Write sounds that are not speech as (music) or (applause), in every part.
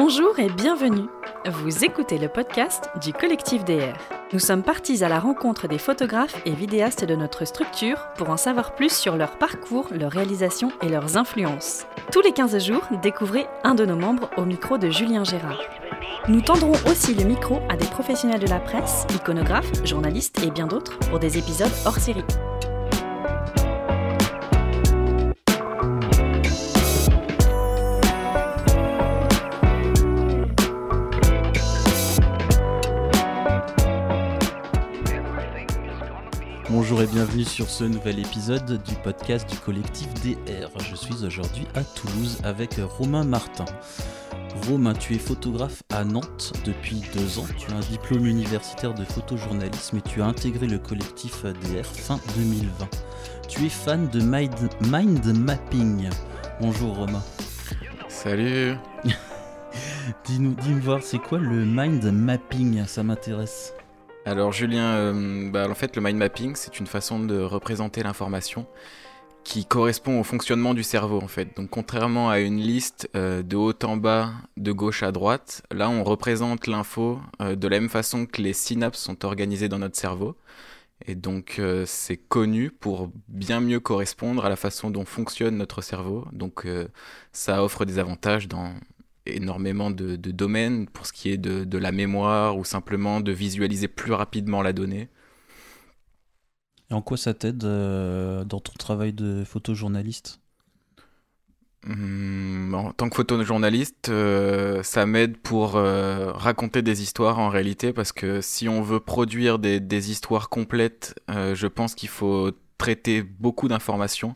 Bonjour et bienvenue. Vous écoutez le podcast du collectif DR. Nous sommes partis à la rencontre des photographes et vidéastes de notre structure pour en savoir plus sur leur parcours, leurs réalisations et leurs influences. Tous les 15 jours, découvrez un de nos membres au micro de Julien Gérard. Nous tendrons aussi le micro à des professionnels de la presse, iconographes, journalistes et bien d'autres pour des épisodes hors série. Bonjour et bienvenue sur ce nouvel épisode du podcast du collectif DR. Je suis aujourd'hui à Toulouse avec Romain Martin. Romain, tu es photographe à Nantes depuis deux ans. Tu as un diplôme universitaire de photojournalisme et tu as intégré le collectif DR fin 2020. Tu es fan de mind, mind mapping. Bonjour Romain. Salut. (laughs) Dis-nous, dis-moi voir, c'est quoi le mind mapping? Ça m'intéresse. Alors Julien, euh, bah, en fait le mind mapping c'est une façon de représenter l'information qui correspond au fonctionnement du cerveau en fait. Donc contrairement à une liste euh, de haut en bas, de gauche à droite, là on représente l'info euh, de la même façon que les synapses sont organisées dans notre cerveau. Et donc c'est connu pour bien mieux correspondre à la façon dont fonctionne notre cerveau. Donc ça offre des avantages dans, énormément de, domaines pour ce qui est de, la mémoire ou simplement de visualiser plus rapidement la donnée. Et en quoi ça t'aide euh, dans ton travail de photojournaliste? Hum, En tant que photojournaliste, euh, ça m'aide pour euh, raconter des histoires en réalité, parce que si on veut produire des histoires complètes, je pense qu'il faut traiter beaucoup d'informations.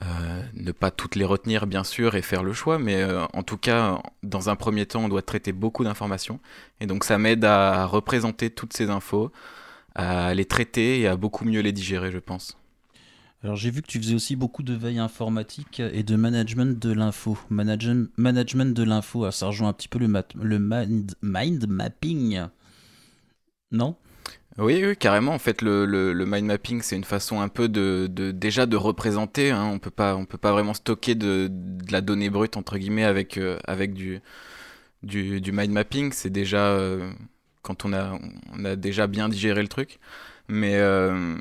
Euh, ne pas toutes les retenir bien sûr et faire le choix, mais euh, en tout cas, dans un premier temps, on doit traiter beaucoup d'informations. Et donc ça m'aide à représenter toutes ces infos, à les traiter et à beaucoup mieux les digérer, je pense. Alors j'ai vu que tu faisais aussi beaucoup de veille informatique et de management de l'info. management de l'info, ah, ça rejoint un petit peu le, mind mapping. Non? Oui, carrément. En fait, le, le, mind mapping, c'est une façon un peu de, de déjà de représenter. Hein. On peut pas, on peut pas vraiment stocker de, de la donnée brute entre guillemets avec euh, avec du, du, du mind mapping. C'est déjà euh, quand on a on a déjà bien digéré le truc. Mais euh,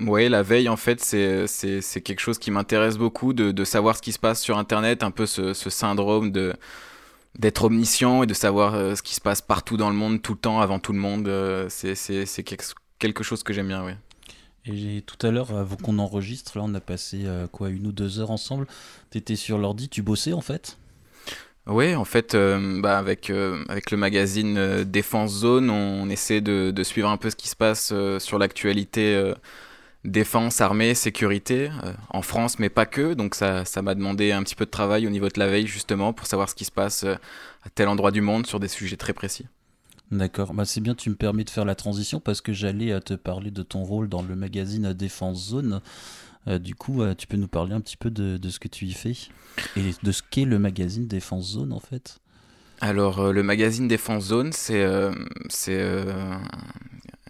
ouais, la veille, en fait, c'est c'est quelque chose qui m'intéresse beaucoup de, de savoir ce qui se passe sur Internet, un peu ce syndrome de d'être omniscient et de savoir euh, ce qui se passe partout dans le monde, tout le temps, avant tout le monde. Euh, c'est quelque chose que j'aime bien, oui. Et tout à l'heure, avant qu'on enregistre, là, on a passé euh, quoi, une ou deux heures ensemble. Tu étais sur l'ordi, tu bossais en fait? Oui, en fait, bah, avec, avec le magazine Défense Zone, on, essaie de, de, suivre un peu ce qui se passe sur l'actualité défense, armée, sécurité euh, en France, mais pas que. Donc ça, ça m'a demandé un petit peu de travail au niveau de la veille justement pour savoir ce qui se passe euh, à tel endroit du monde sur des sujets très précis. D'accord, bah, c'est bien, tu me permets de faire la transition parce que j'allais te parler de ton rôle dans le magazine Défense Zone. Euh, du coup, tu peux nous parler un petit peu de, de, ce que tu y fais et de ce qu'est le magazine Défense Zone en fait? Alors, le magazine Défense Zone, c'est c'est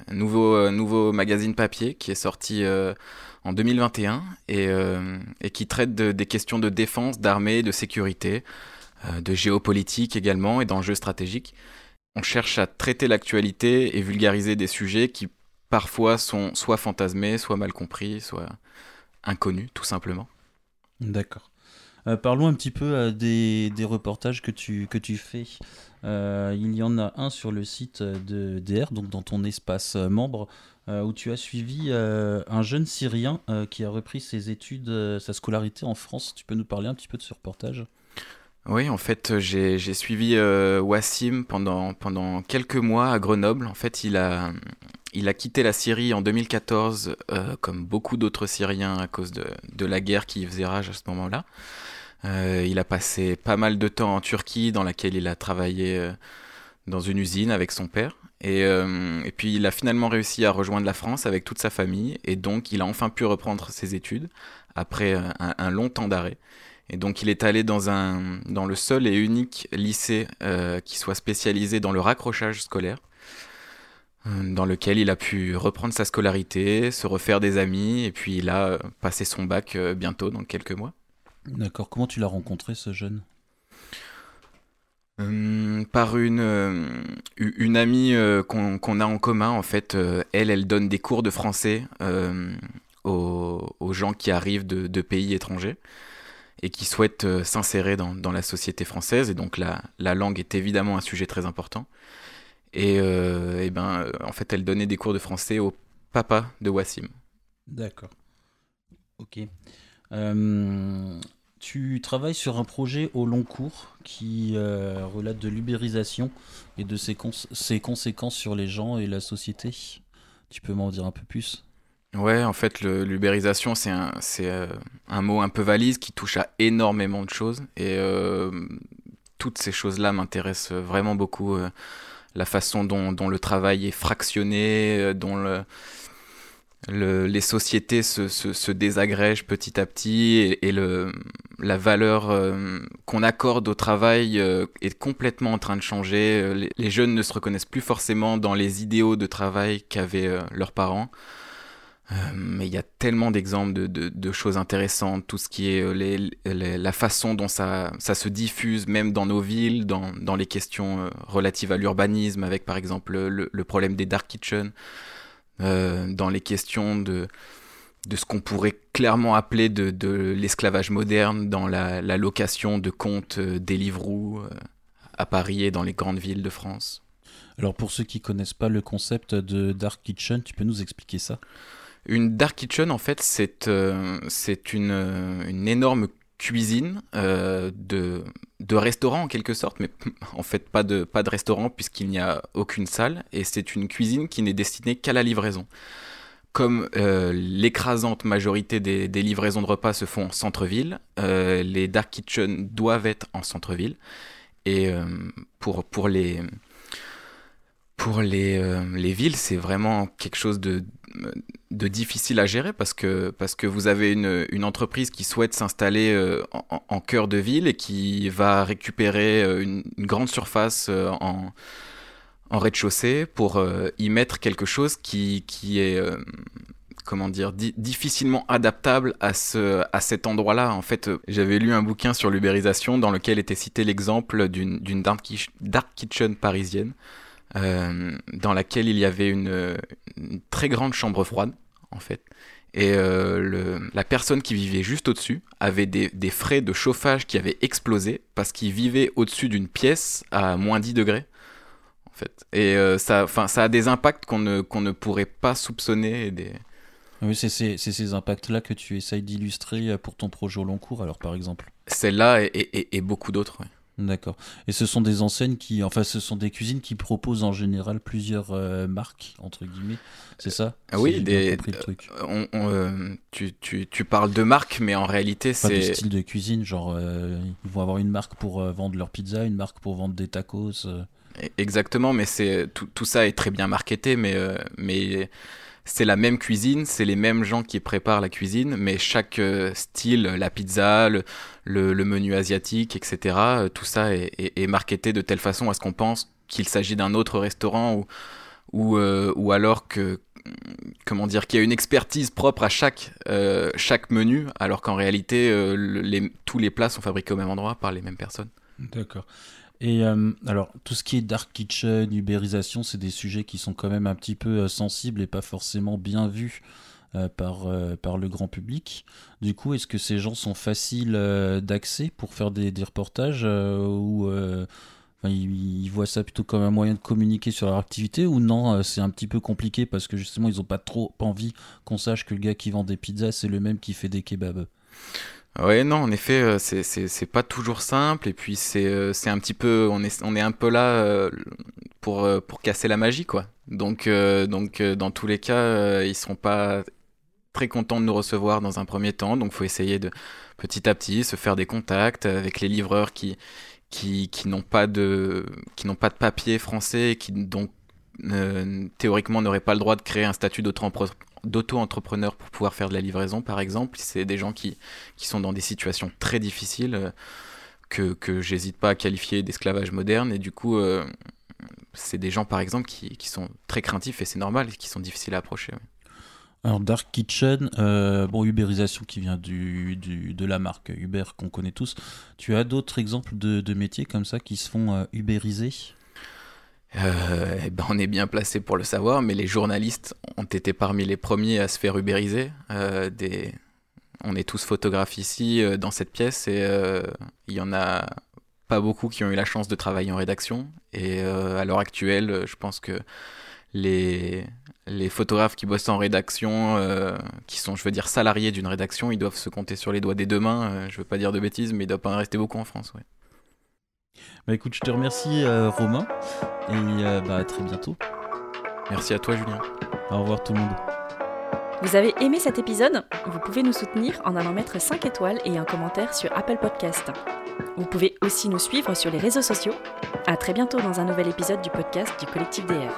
un nouveau, euh, nouveau magazine papier qui est sorti euh, en 2021 et, euh, et qui traite des questions de défense, d'armée, de sécurité, de géopolitique également et d'enjeux stratégiques. On cherche à traiter l'actualité et vulgariser des sujets qui parfois sont soit fantasmés, soit mal compris, soit inconnus tout simplement. D'accord. Parlons un petit peu des, des, reportages que tu, que tu fais. Euh, il y en a un sur le site de DR, donc dans ton espace membre, euh, où tu as suivi euh, un jeune Syrien qui a repris ses études, sa scolarité en France. Tu peux nous parler un petit peu de ce reportage? Oui, en fait, j'ai suivi Wassim pendant, quelques mois à Grenoble. En fait, il a, quitté la Syrie en 2014, comme beaucoup d'autres Syriens, à cause de, la guerre qui faisait rage à ce moment-là. Euh, il a passé pas mal de temps en Turquie, dans laquelle il a travaillé euh, dans une usine avec son père. Euh, et, puis il a finalement réussi à rejoindre la France avec toute sa famille. Et donc il a enfin pu reprendre ses études après un, long temps d'arrêt. Et donc il est allé dans, un, dans le seul et unique lycée qui soit spécialisé dans le raccrochage scolaire, dans lequel il a pu reprendre sa scolarité, se refaire des amis, et puis il a passé son bac bientôt, dans quelques mois. D'accord. Comment tu l'as rencontré, ce jeune? Par une, une amie qu'on a en commun, en fait, elle, elle donne des cours de français aux, aux, gens qui arrivent de, de pays étrangers et qui souhaitent s'insérer dans, dans, la société française. Et donc la, la, langue est évidemment un sujet très important. Et, et ben, en fait, elle donnait des cours de français au papa de Wassim. D'accord. Ok. Euh, tu travailles sur un projet au long cours qui euh, relate de l'ubérisation et de ses, ses, conséquences sur les gens et la société. Tu peux m'en dire un peu plus? Ouais, en fait, l'ubérisation, c'est un, euh, un, mot un peu valise qui touche à énormément de choses. Et toutes ces choses-là m'intéressent vraiment beaucoup. la façon dont, dont, le travail est fractionné, dont le les sociétés se, se, désagrègent petit à petit et, le, la valeur euh, qu'on accorde au travail euh, est complètement en train de changer. Euh, les, jeunes ne se reconnaissent plus forcément dans les idéaux de travail qu'avaient leurs parents. Mais il y a tellement d'exemples de, choses intéressantes, tout ce qui est les, la façon dont ça, se diffuse, même dans nos villes, dans, les questions relatives à l'urbanisme, avec par exemple le, problème des dark kitchens. Euh, dans les questions de, ce qu'on pourrait clairement appeler de, l'esclavage moderne, dans la, location de comptes euh, Deliveroo euh, à Paris et dans les grandes villes de France. Alors pour ceux qui connaissent pas le concept de Dark Kitchen, tu peux nous expliquer ça? Une Dark Kitchen, en fait, c'est c'est une, une énorme cuisine euh, de, de restaurant en quelque sorte, mais (laughs) en fait pas de, pas de restaurant puisqu'il n'y a aucune salle, et c'est une cuisine qui n'est destinée qu'à la livraison. Comme euh, l'écrasante majorité des, des, livraisons de repas se font en centre-ville, euh, les dark kitchen doivent être en centre-ville. Et pour, pour les, pour les, euh, les villes, c'est vraiment quelque chose de, de, difficile à gérer parce que, parce que vous avez une, une entreprise qui souhaite s'installer euh, en, cœur de ville et qui va récupérer euh, une, grande surface en, en rez-de-chaussée pour y mettre quelque chose qui, qui est comment dire, difficilement adaptable à, ce, à cet endroit-là. En fait, j'avais lu un bouquin sur l'ubérisation dans lequel était cité l'exemple d'une dark, kitchen parisienne euh, dans laquelle il y avait une, très grande chambre froide, en fait. Et euh, le, la personne qui vivait juste au-dessus avait des, des, frais de chauffage qui avaient explosé parce qu'il vivait au-dessus d'une pièce à moins 10 degrés. En fait. Et euh, ça, ça a des impacts qu'on ne, qu'on ne pourrait pas soupçonner. Des... Oui, c'est ces, ces impacts-là que tu essayes d'illustrer pour ton projet au long cours, alors par exemple. Celle-là et, et, et, beaucoup d'autres. Oui. D'accord. Et ce sont des enseignes qui, enfin, ce sont des cuisines qui proposent en général plusieurs euh, marques entre guillemets. C'est ça? Ah Oui, des. Euh, euh, tu, tu, tu, parles de marques, mais en réalité, c'est. Des styles de cuisine, genre ils vont avoir une marque pour vendre leur pizza, une marque pour vendre des tacos. E-, exactement, mais c'est tout, tout, ça est très bien marketé, mais mais c'est la même cuisine, c'est les mêmes gens qui préparent la cuisine, mais chaque euh, style, la pizza, le, menu asiatique, etc., euh, tout ça est, est, marketé de telle façon à ce qu'on pense qu'il s'agit d'un autre restaurant ou, ou, euh, ou alors que comment dire qu'il y a une expertise propre à chaque chaque menu alors qu'en réalité tous les plats sont fabriqués au même endroit par les mêmes personnes. D'accord. Et euh, alors, tout ce qui est dark kitchen, ubérisation, c'est des sujets qui sont quand même un petit peu euh, sensibles et pas forcément bien vus euh, par, par le grand public. Du coup, est-ce que ces gens sont faciles d'accès pour faire des, des reportages ou ils, ils, voient ça plutôt comme un moyen de communiquer sur leur activité ou non C'est un petit peu compliqué parce que justement, ils n'ont pas trop envie qu'on sache que le gars qui vend des pizzas, c'est le même qui fait des kebabs? Ouais, non, en effet, euh, c'est, pas toujours simple, et puis c'est, euh, c'est un petit peu, on est, on est un peu là euh, pour, pour casser la magie, quoi. Donc, donc dans tous les cas, ils seront pas très contents de nous recevoir dans un premier temps, donc faut essayer de petit à petit se faire des contacts avec les livreurs qui, qui, qui n'ont pas de, qui pas de papier français, et qui donc théoriquement n'auraient pas le droit de créer un statut d'auto-entrepreneur d'auto-entrepreneurs pour pouvoir faire de la livraison, par exemple. C'est des gens qui, qui sont dans des situations très difficiles euh, que, que j'hésite pas à qualifier d'esclavage moderne. Et du coup, euh, c'est des gens, par exemple, qui, qui, sont très craintifs, et c'est normal, qui sont difficiles à approcher. Alors Dark Kitchen, euh, bon ubérisation qui vient du, de la marque Uber qu'on connaît tous. Tu as d'autres exemples de, métiers comme ça qui se font euh, euh, eh ben on est bien placé pour le savoir, mais les journalistes ont été parmi les premiers à se faire ubériser. des... On est tous photographes ici dans cette pièce et il y en a pas beaucoup qui ont eu la chance de travailler en rédaction. Et à l'heure actuelle, je pense que les, photographes qui bossent en rédaction, euh, qui sont, je veux dire, salariés d'une rédaction, ils doivent se compter sur les doigts des deux mains. Euh, je veux pas dire de bêtises, mais il doit pas en rester beaucoup en France. Ouais. Bah écoute, je te remercie euh, Romain, et bah, à très bientôt. Merci à toi Julien. Au revoir tout le monde. Vous avez aimé cet épisode? Vous pouvez nous soutenir en allant mettre 5 étoiles et un commentaire sur Apple Podcast. Vous pouvez aussi nous suivre sur les réseaux sociaux. À très bientôt dans un nouvel épisode du podcast du collectif DR.